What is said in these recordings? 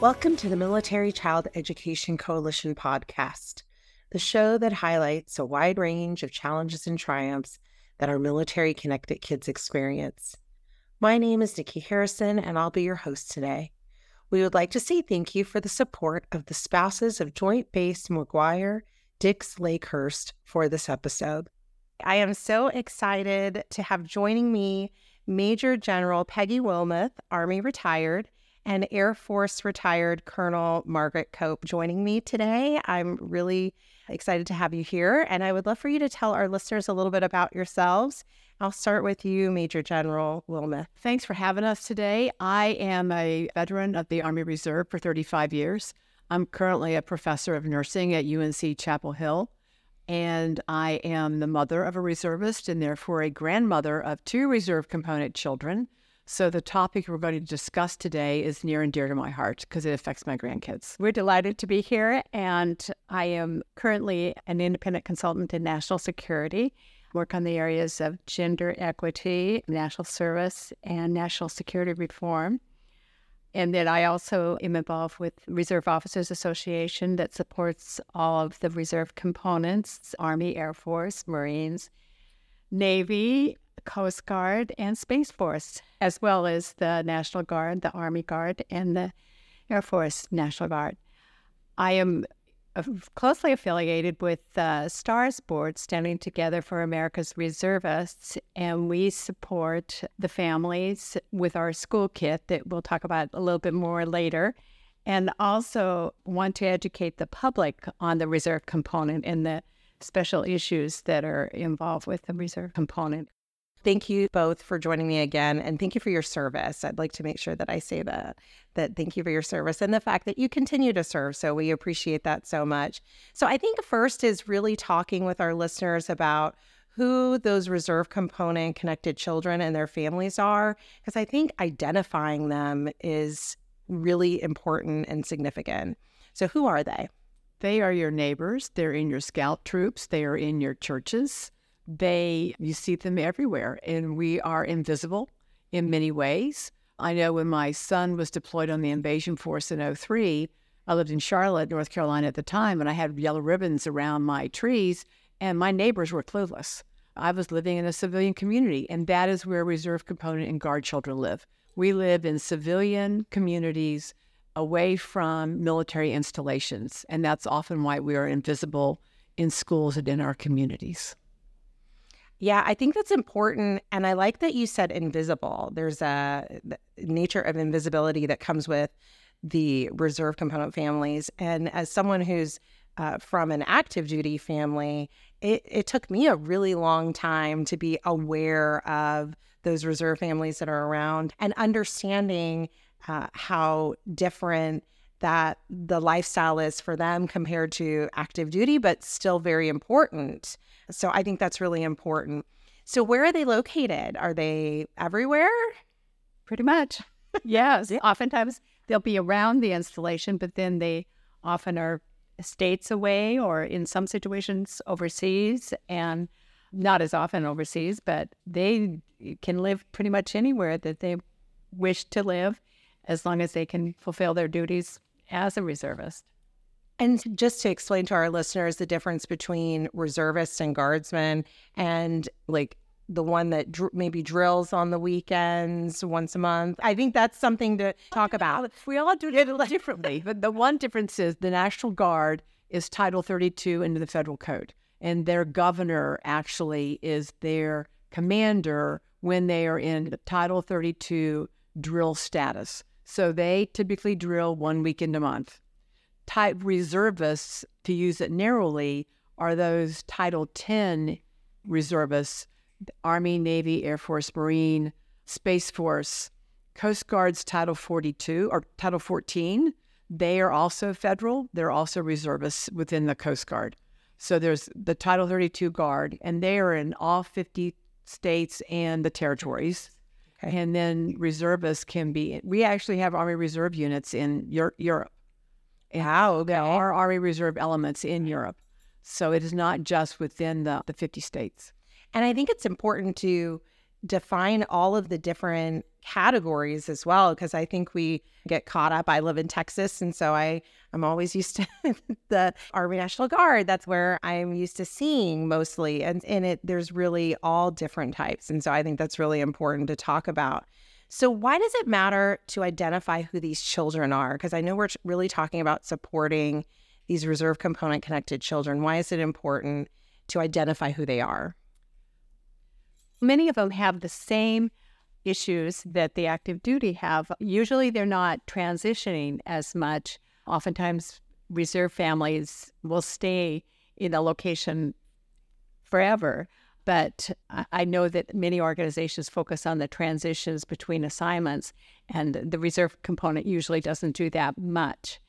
Welcome to the Military Child Education Coalition podcast, the show that highlights a wide range of challenges and triumphs that our military connected kids experience. My name is Nikki Harrison, and I'll be your host today. We would like to say thank you for the support of the spouses of Joint Base McGuire Dix Lakehurst for this episode. I am so excited to have joining me Major General Peggy Wilmoth, Army retired, and Air Force retired Colonel Margaret Cope joining me today. I'm really excited to have you here, and I would love for you to tell our listeners a little bit about yourselves. I'll start with you, Major General Wilmoth. Thanks for having us today. I am a veteran of the Army Reserve for 35 years. I'm currently a professor of nursing at UNC Chapel Hill, and I am the mother of a reservist and therefore a grandmother of two reserve component children. So, the topic we're going to discuss today is near and dear to my heart because it affects my grandkids. We're delighted to be here, and I am currently an independent consultant in national security. Work on the areas of gender equity, national service, and national security reform. And then I also am involved with Reserve Officers Association that supports all of the reserve components Army, Air Force, Marines, Navy, Coast Guard, and Space Force, as well as the National Guard, the Army Guard, and the Air Force National Guard. I am uh, closely affiliated with the STARS board, Standing Together for America's Reservists, and we support the families with our school kit that we'll talk about a little bit more later, and also want to educate the public on the reserve component and the special issues that are involved with the reserve component. Thank you both for joining me again and thank you for your service. I'd like to make sure that I say that that thank you for your service and the fact that you continue to serve. So we appreciate that so much. So I think first is really talking with our listeners about who those reserve component connected children and their families are because I think identifying them is really important and significant. So who are they? They are your neighbors, they're in your scout troops, they are in your churches they you see them everywhere and we are invisible in many ways. I know when my son was deployed on the invasion force in 03 i lived in charlotte north carolina at the time and i had yellow ribbons around my trees and my neighbors were clueless. I was living in a civilian community and that is where reserve component and guard children live. We live in civilian communities away from military installations and that's often why we are invisible in schools and in our communities yeah, I think that's important. And I like that you said invisible. There's a nature of invisibility that comes with the reserve component families. And as someone who's uh, from an active duty family, it, it took me a really long time to be aware of those reserve families that are around and understanding uh, how different that the lifestyle is for them compared to active duty, but still very important. So I think that's really important. So where are they located? Are they everywhere? Pretty much. yes. yeah. Oftentimes they'll be around the installation, but then they often are states away or in some situations overseas and not as often overseas, but they can live pretty much anywhere that they wish to live as long as they can fulfill their duties as a reservist. And just to explain to our listeners the difference between reservists and guardsmen and like the one that dr- maybe drills on the weekends once a month. I think that's something to talk about. We all do it differently. But the one difference is the National Guard is Title 32 into the federal code, and their governor actually is their commander when they are in Title 32 drill status. So they typically drill one weekend a month type reservists, to use it narrowly, are those Title 10 reservists Army, Navy, Air Force, Marine, Space Force, Coast Guard's Title 42 or Title 14. They are also federal. They're also reservists within the Coast Guard. So there's the Title 32 Guard, and they are in all 50 states and the territories. Okay. And then reservists can be, we actually have Army Reserve units in Europe. How there are Army Reserve elements in Europe. So it is not just within the, the 50 states. And I think it's important to define all of the different categories as well because I think we get caught up. I live in Texas and so I I'm always used to the Army National Guard. That's where I'm used to seeing mostly and in it there's really all different types. And so I think that's really important to talk about. So why does it matter to identify who these children are? Because I know we're really talking about supporting these reserve component connected children. Why is it important to identify who they are? Many of them have the same issues that the active duty have. Usually they're not transitioning as much. Oftentimes, reserve families will stay in a location forever. But I know that many organizations focus on the transitions between assignments, and the reserve component usually doesn't do that much.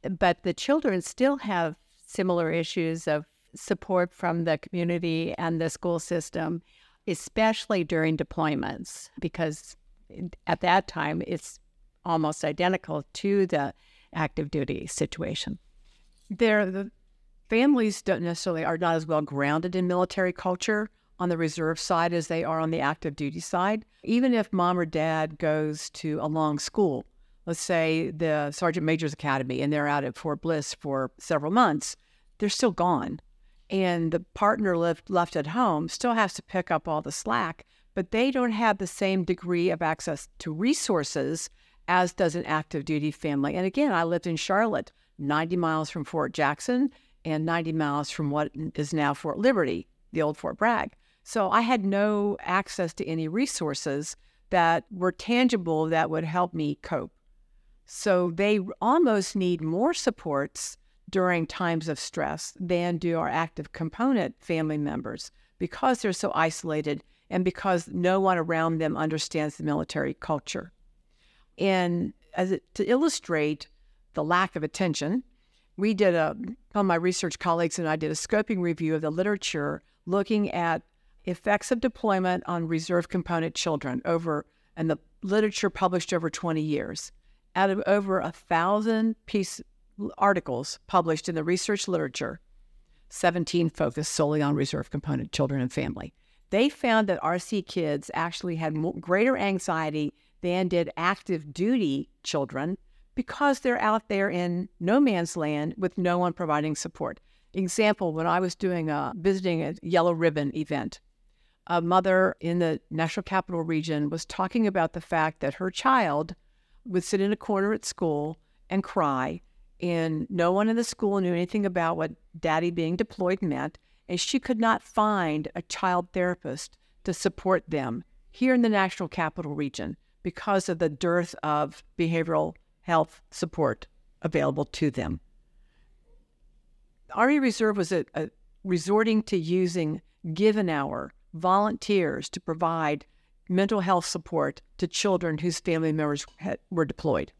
But the children still have similar issues of support from the community and the school system especially during deployments, because at that time it's almost identical to the active duty situation. There, the families don't necessarily are not as well grounded in military culture on the reserve side as they are on the active duty side. Even if mom or dad goes to a long school, let's say the Sergeant Major's Academy, and they're out at Fort Bliss for several months, they're still gone and the partner left left at home still has to pick up all the slack, but they don't have the same degree of access to resources as does an active duty family. And again, I lived in Charlotte, 90 miles from Fort Jackson and 90 miles from what is now Fort Liberty, the old Fort Bragg. So I had no access to any resources that were tangible that would help me cope. So they almost need more supports during times of stress than do our active component family members because they're so isolated and because no one around them understands the military culture. And as it, to illustrate the lack of attention, we did a, my research colleagues and I did a scoping review of the literature looking at effects of deployment on reserve component children over, and the literature published over 20 years. Out of over a thousand piece, articles published in the research literature, 17 focused solely on reserve component children and family. They found that RC kids actually had greater anxiety than did active duty children because they're out there in no man's land with no one providing support. Example, when I was doing a visiting a yellow ribbon event, a mother in the National Capital Region was talking about the fact that her child would sit in a corner at school and cry and no one in the school knew anything about what daddy being deployed meant, and she could not find a child therapist to support them here in the National Capital Region because of the dearth of behavioral health support available to them. Army Reserve was a, a resorting to using Give an Hour volunteers to provide mental health support to children whose family members had, were deployed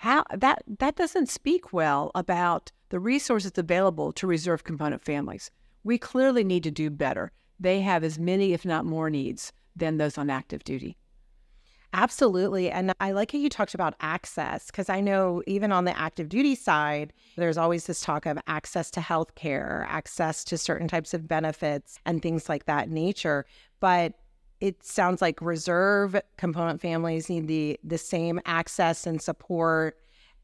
how that that doesn't speak well about the resources available to reserve component families. We clearly need to do better. They have as many, if not more, needs than those on active duty. Absolutely. And I like how you talked about access because I know even on the active duty side, there's always this talk of access to health care, access to certain types of benefits, and things like that nature. But it sounds like reserve component families need the the same access and support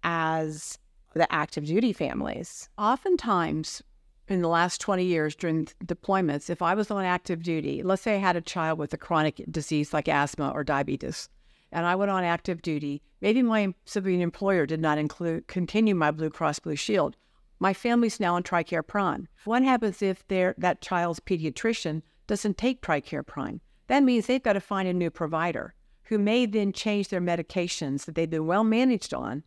as the active duty families. Oftentimes in the last 20 years during deployments, if I was on active duty, let's say I had a child with a chronic disease like asthma or diabetes, and I went on active duty, maybe my civilian employer did not include continue my Blue Cross Blue Shield. My family's now on TRICARE Prime. What happens if that child's pediatrician doesn't take TRICARE Prime? That means they've got to find a new provider who may then change their medications that they've been well managed on.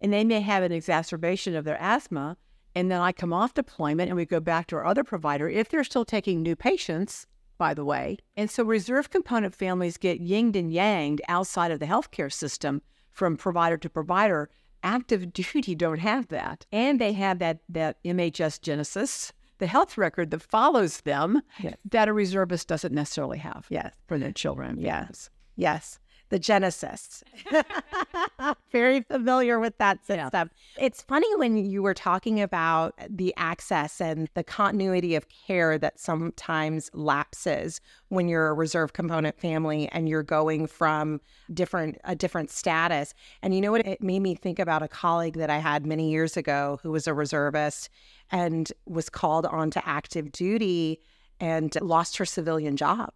And they may have an exacerbation of their asthma. And then I come off deployment and we go back to our other provider if they're still taking new patients, by the way. And so reserve component families get yinged and yanged outside of the healthcare system from provider to provider. Active duty don't have that. And they have that, that MHS Genesis the health record that follows them yes. that a reservist doesn't necessarily have yes. for their children. Yes. Yes. The genesis very familiar with that system. It's funny when you were talking about the access and the continuity of care that sometimes lapses when you're a reserve component family and you're going from different a different status. And you know what it made me think about a colleague that I had many years ago who was a reservist and was called onto active duty and lost her civilian job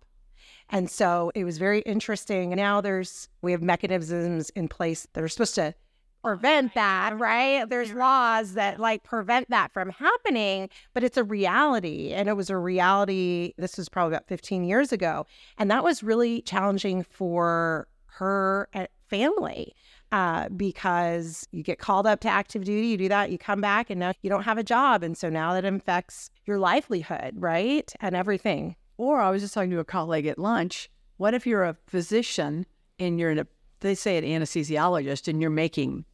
and so it was very interesting. Now there's we have mechanisms in place that are supposed to prevent that, right? There's laws that like prevent that from happening, but it's a reality. And it was a reality, this was probably about 15 years ago. And that was really challenging for her eh, family uh, because you get called up to active duty, you do that, you come back, and now you don't have a job. And so now that affects your livelihood, right? And everything. Or I was just talking to a colleague at lunch. What if you're a physician and you're in a, they say an anesthesiologist, and you're making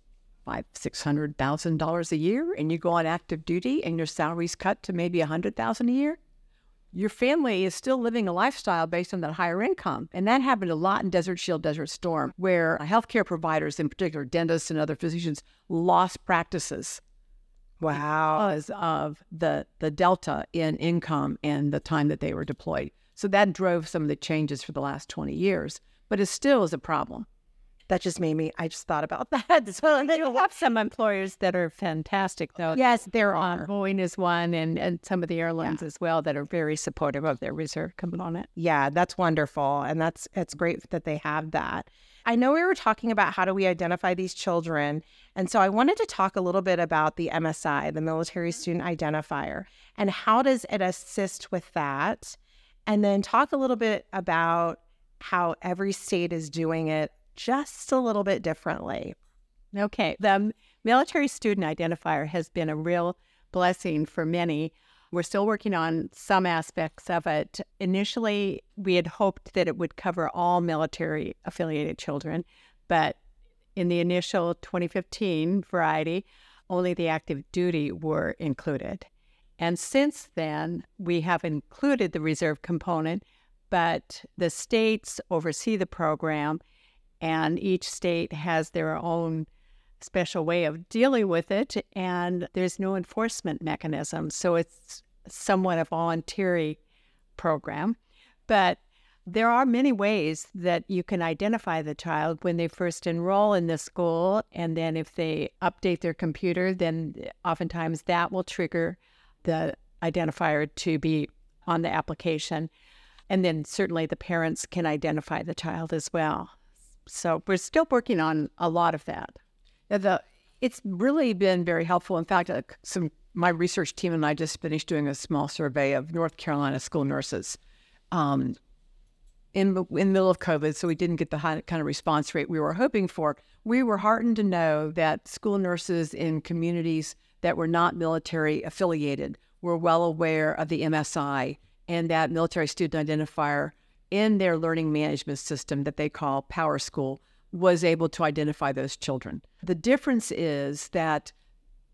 five, six hundred thousand dollars a year, and you go on active duty, and your salary's cut to maybe a hundred thousand a year? Your family is still living a lifestyle based on that higher income. And that happened a lot in Desert Shield, Desert Storm, where healthcare providers, in particular dentists and other physicians, lost practices Wow. Because of the the delta in income and the time that they were deployed. So that drove some of the changes for the last 20 years, but it still is a problem. That just made me, I just thought about that. So you have some employers that are fantastic, though. Yes, there um, are. Boeing is one, and, and some of the airlines yeah. as well that are very supportive of their reserve component. Yeah, that's wonderful. And that's it's great that they have that. I know we were talking about how do we identify these children. And so I wanted to talk a little bit about the MSI, the Military Student Identifier, and how does it assist with that? And then talk a little bit about how every state is doing it just a little bit differently. Okay. The Military Student Identifier has been a real blessing for many we're still working on some aspects of it. Initially, we had hoped that it would cover all military affiliated children, but in the initial 2015 variety, only the active duty were included. And since then, we have included the reserve component, but the states oversee the program, and each state has their own special way of dealing with it, and there's no enforcement mechanism. So it's somewhat a voluntary program. But there are many ways that you can identify the child when they first enroll in the school. And then if they update their computer, then oftentimes that will trigger the identifier to be on the application. And then certainly the parents can identify the child as well. So we're still working on a lot of that. The, it's really been very helpful. In fact, uh, some my research team and I just finished doing a small survey of North Carolina school nurses um, in, in the middle of COVID, so we didn't get the high, kind of response rate we were hoping for. We were heartened to know that school nurses in communities that were not military affiliated were well aware of the MSI and that military student identifier in their learning management system that they call PowerSchool was able to identify those children. The difference is that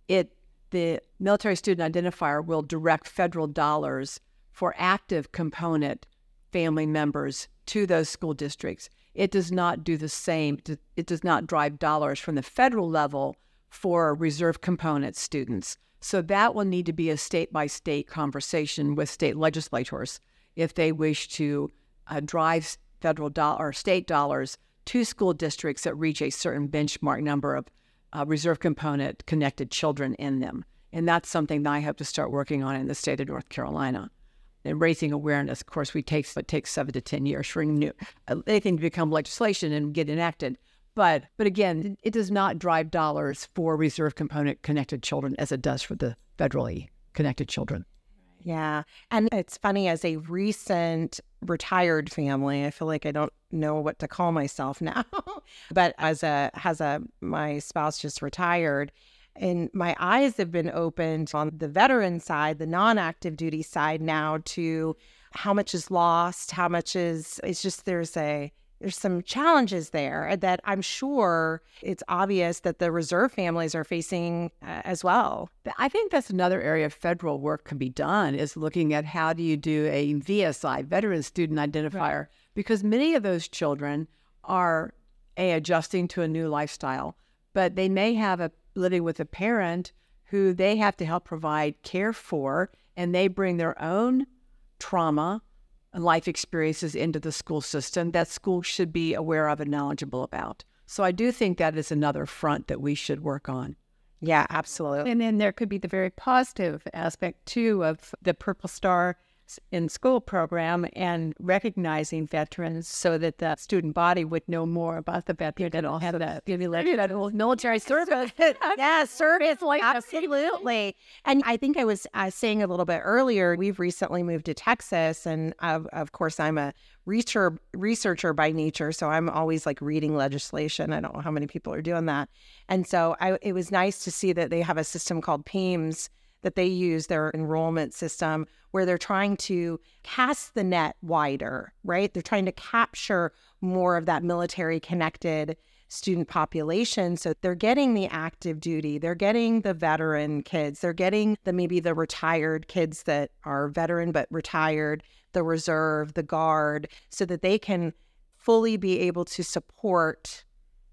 it the military student identifier will direct federal dollars for active component family members to those school districts. It does not do the same. It does not drive dollars from the federal level for reserve component students. So that will need to be a state by state conversation with state legislators if they wish to uh, drive federal dollar or state dollars to school districts that reach a certain benchmark number of uh, reserve component connected children in them. And that's something that I hope to start working on in the state of North Carolina. And raising awareness, of course, we take it takes seven to ten years for new, uh, anything to become legislation and get enacted. But but again, it does not drive dollars for reserve component connected children as it does for the federally connected children. Yeah. And it's funny, as a recent retired family, I feel like I don't know what to call myself now. but as a, has a, my spouse just retired, and my eyes have been opened on the veteran side, the non active duty side now to how much is lost, how much is, it's just there's a, there's some challenges there that I'm sure it's obvious that the reserve families are facing uh, as well. I think that's another area of federal work can be done is looking at how do you do a VSI, Veteran Student Identifier, right. because many of those children are a adjusting to a new lifestyle but they may have a living with a parent who they have to help provide care for, and they bring their own trauma life experiences into the school system that schools should be aware of and knowledgeable about. So I do think that is another front that we should work on. Yeah, absolutely. And then there could be the very positive aspect too of the Purple Star in school program and recognizing veterans so that the student body would know more about the veteran and also have that military service. yeah, service like absolutely. And I think I was uh, saying a little bit earlier, we've recently moved to Texas, and of, of course, I'm a researcher researcher by nature, so I'm always like reading legislation. I don't know how many people are doing that, and so I, it was nice to see that they have a system called PEIMS that they use their enrollment system where they're trying to cast the net wider, right? They're trying to capture more of that military connected student population. So they're getting the active duty, they're getting the veteran kids, they're getting the maybe the retired kids that are veteran but retired, the reserve, the guard, so that they can fully be able to support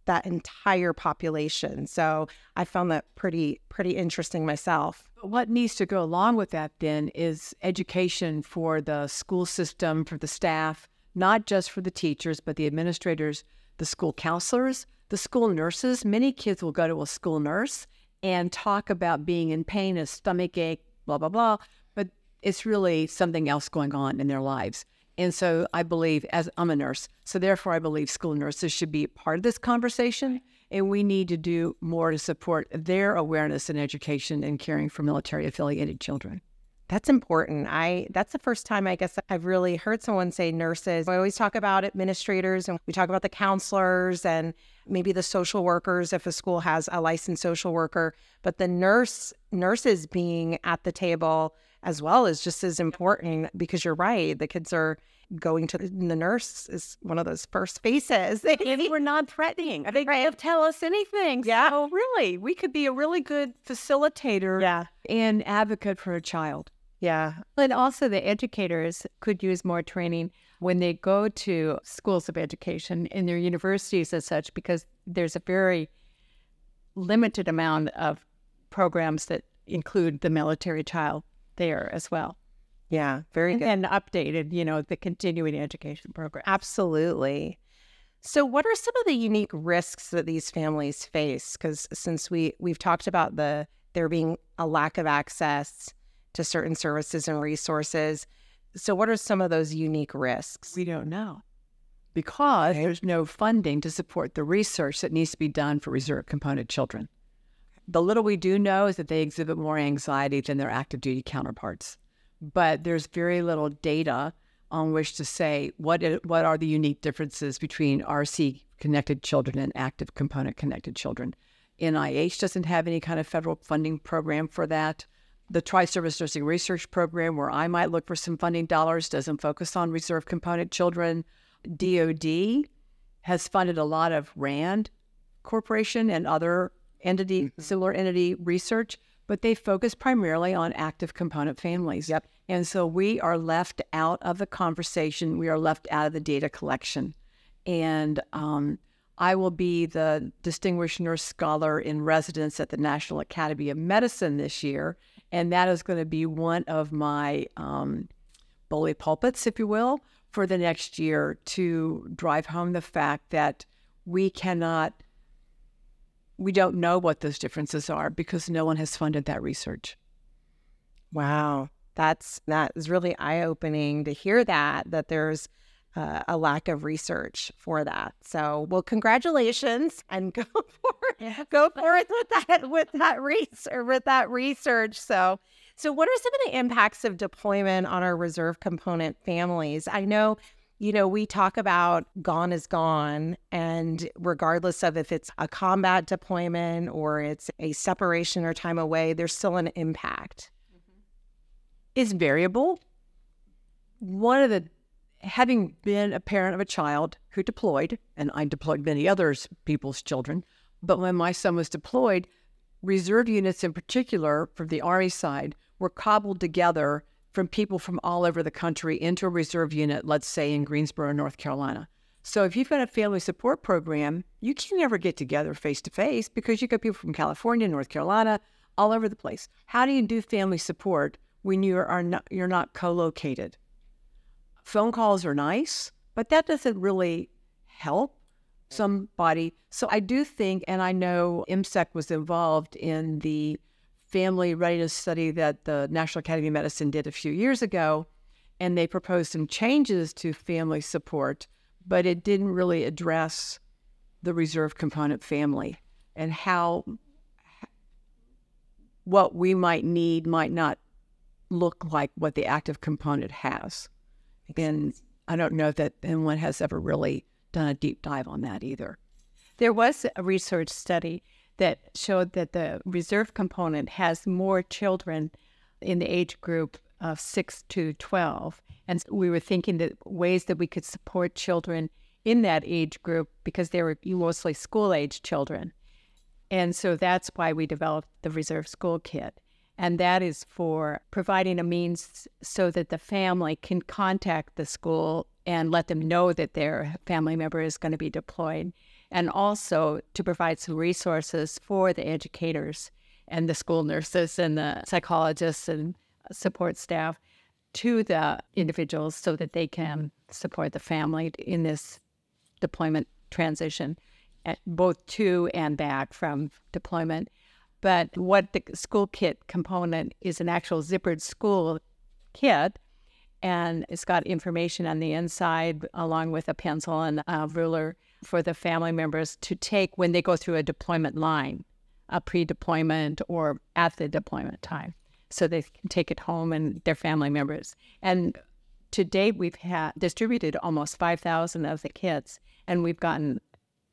that entire population. So I found that pretty pretty interesting myself. What needs to go along with that then is education for the school system, for the staff, not just for the teachers, but the administrators, the school counselors, the school nurses. Many kids will go to a school nurse and talk about being in pain, a stomach ache, blah blah blah, but it's really something else going on in their lives. And so I believe, as I'm a nurse, so therefore I believe school nurses should be part of this conversation. And we need to do more to support their awareness and education and caring for military affiliated children. That's important. I that's the first time I guess I've really heard someone say nurses. I always talk about administrators and we talk about the counselors and maybe the social workers if a school has a licensed social worker, but the nurse nurses being at the table as well is just as important because you're right. The kids are going to the nurse is one of those first faces. They were non-threatening. They right. tell us anything. Yeah. So really, we could be a really good facilitator yeah. and advocate for a child. Yeah. And also the educators could use more training when they go to schools of education in their universities as such, because there's a very limited amount of programs that include the military child there as well. Yeah, very and, good. And updated, you know, the continuing education program. Absolutely. So what are some of the unique risks that these families face? Because since we we've talked about the there being a lack of access to certain services and resources. So what are some of those unique risks? We don't know. Because there's no funding to support the research that needs to be done for reserve component children. The little we do know is that they exhibit more anxiety than their active duty counterparts. But there's very little data on which to say what what are the unique differences between RC connected children and active component connected children. NIH doesn't have any kind of federal funding program for that. The Tri Service Nursing Research Program, where I might look for some funding dollars, doesn't focus on reserve component children. DoD has funded a lot of RAND Corporation and other entity, mm-hmm. similar entity research, but they focus primarily on active component families. Yep. And so we are left out of the conversation. We are left out of the data collection. And um, I will be the Distinguished Nurse Scholar in Residence at the National Academy of Medicine this year. And that is going to be one of my um, bully pulpits, if you will, for the next year to drive home the fact that we cannot we don't know what those differences are because no one has funded that research. Wow. That's that is really eye-opening to hear that that there's uh, a lack of research for that. So, well, congratulations and go for it. Go for it with that with that research with that research. So, so what are some of the impacts of deployment on our reserve component families? I know you know, we talk about gone is gone. And regardless of if it's a combat deployment or it's a separation or time away, there's still an impact. Mm-hmm. It's variable. One of the, having been a parent of a child who deployed, and I deployed many others, people's children, but when my son was deployed, reserve units in particular from the Army side were cobbled together from people from all over the country into a reserve unit, let's say in Greensboro, North Carolina. So if you've got a family support program, you can never get together face to face because you've got people from California, North Carolina, all over the place. How do you do family support when you are not you're not co-located? Phone calls are nice, but that doesn't really help somebody. So I do think, and I know MCEC was involved in the family readiness study that the National Academy of Medicine did a few years ago, and they proposed some changes to family support, but it didn't really address the reserve component family and how what we might need might not look like what the active component has. And I don't know that anyone has ever really done a deep dive on that either. There was a research study that showed that the reserve component has more children in the age group of 6 to 12. And we were thinking that ways that we could support children in that age group because they were mostly school age children. And so that's why we developed the Reserve School Kit. And that is for providing a means so that the family can contact the school and let them know that their family member is going to be deployed. And also to provide some resources for the educators and the school nurses and the psychologists and support staff to the individuals so that they can support the family in this deployment transition, both to and back from deployment. But what the school kit component is an actual zippered school kit, and it's got information on the inside along with a pencil and a ruler for the family members to take when they go through a deployment line, a pre deployment or at the deployment time. So they can take it home and their family members. And to date, we've had distributed almost 5,000 of the kits, and we've gotten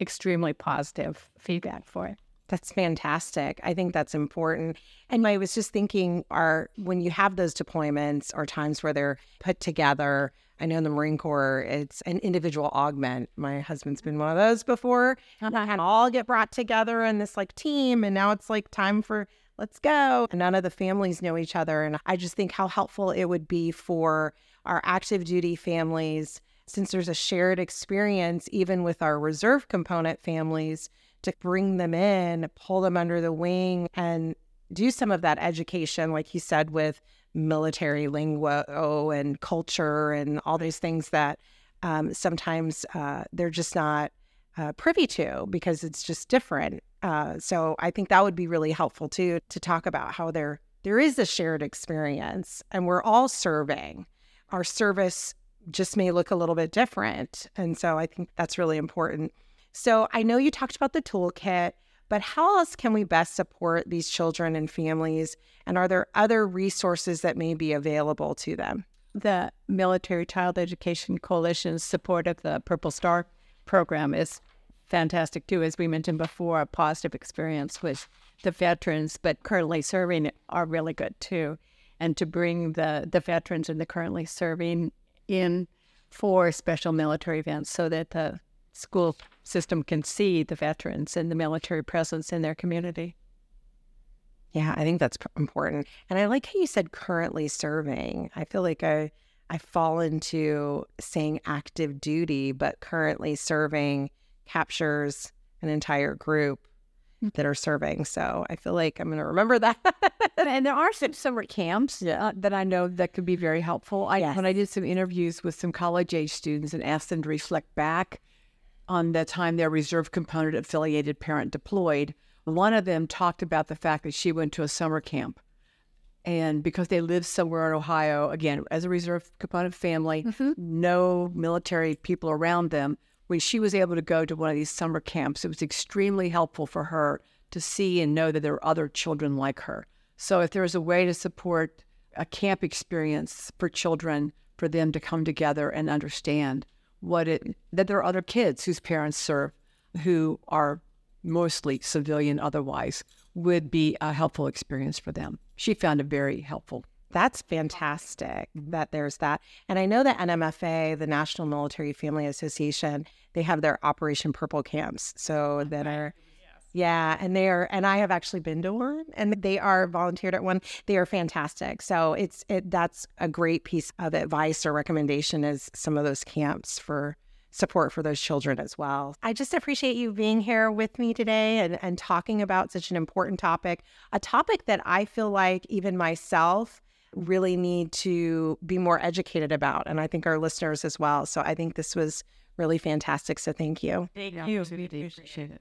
extremely positive feedback for it. That's fantastic. I think that's important. And I was just thinking, are when you have those deployments or times where they're put together, I know in the Marine Corps, it's an individual augment. My husband's been one of mm-hmm. those before. And I had all get brought together in this like team. And now it's like time for let's go. And none of the families know each other. And I just think how helpful it would be for our active duty families, since there's a shared experience, even with our reserve component families, to bring them in, pull them under the wing, and do some of that education, like you said, with military lingo and culture and all these things that um, sometimes uh, they're just not uh, privy to because it's just different. Uh, so I think that would be really helpful too to talk about how there there is a shared experience and we're all serving. Our service just may look a little bit different, and so I think that's really important. So I know you talked about the toolkit, but how else can we best support these children and families? And are there other resources that may be available to them? The Military Child Education Coalition's support of the Purple Star program is fantastic too. As we mentioned before, a positive experience with the veterans, but currently serving are really good too. And to bring the, the veterans and the currently serving in for special military events so that the school system can see the veterans and the military presence in their community. Yeah, I think that's important. And I like how you said currently serving. I feel like I I fall into saying active duty, but currently serving captures an entire group mm. that are serving. So I feel like I'm going to remember that. and there are some summer camps yeah. uh, that I know that could be very helpful. I, yes. When I did some interviews with some college age students and asked them to reflect back on the time their reserve component affiliated parent deployed, one of them talked about the fact that she went to a summer camp. And because they lived somewhere in Ohio, again, as a reserve component family, mm-hmm. no military people around them, when she was able to go to one of these summer camps, it was extremely helpful for her to see and know that there were other children like her. So if there is a way to support a camp experience for children, for them to come together and understand what it that there are other kids whose parents serve who are mostly civilian otherwise would be a helpful experience for them. She found it very helpful. That's fantastic that there's that. And I know that NMFA, the National Military Family Association, they have their Operation Purple camps. So that are yeah, and they are, and I have actually been to one, and they are volunteered at one. They are fantastic. So it's it that's a great piece of advice or recommendation is some of those camps for support for those children as well. I just appreciate you being here with me today and, and talking about such an important topic, a topic that I feel like even myself really need to be more educated about. And I think our listeners as well. So I think this was really fantastic. So thank you. Thank you. We appreciate it.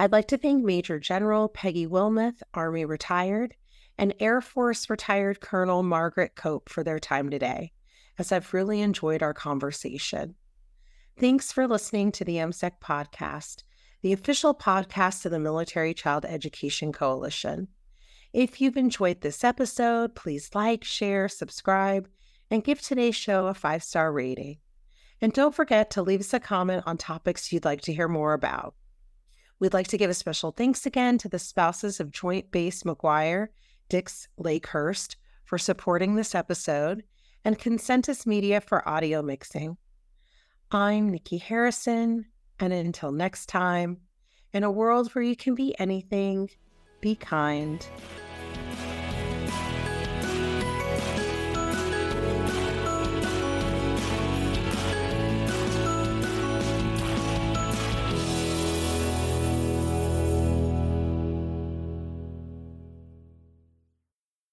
I'd like to thank Major General Peggy Wilmoth, Army retired, and Air Force retired Colonel Margaret Cope for their time today, as I've really enjoyed our conversation. Thanks for listening to the MCEC podcast, the official podcast of the Military Child Education Coalition. If you've enjoyed this episode, please like, share, subscribe, and give today's show a five star rating. And don't forget to leave us a comment on topics you'd like to hear more about. We'd like to give a special thanks again to the spouses of Joint Base McGuire, Dix Lakehurst for supporting this episode, and Concentus Media for audio mixing. I'm Nikki Harrison, and until next time, in a world where you can be anything, be kind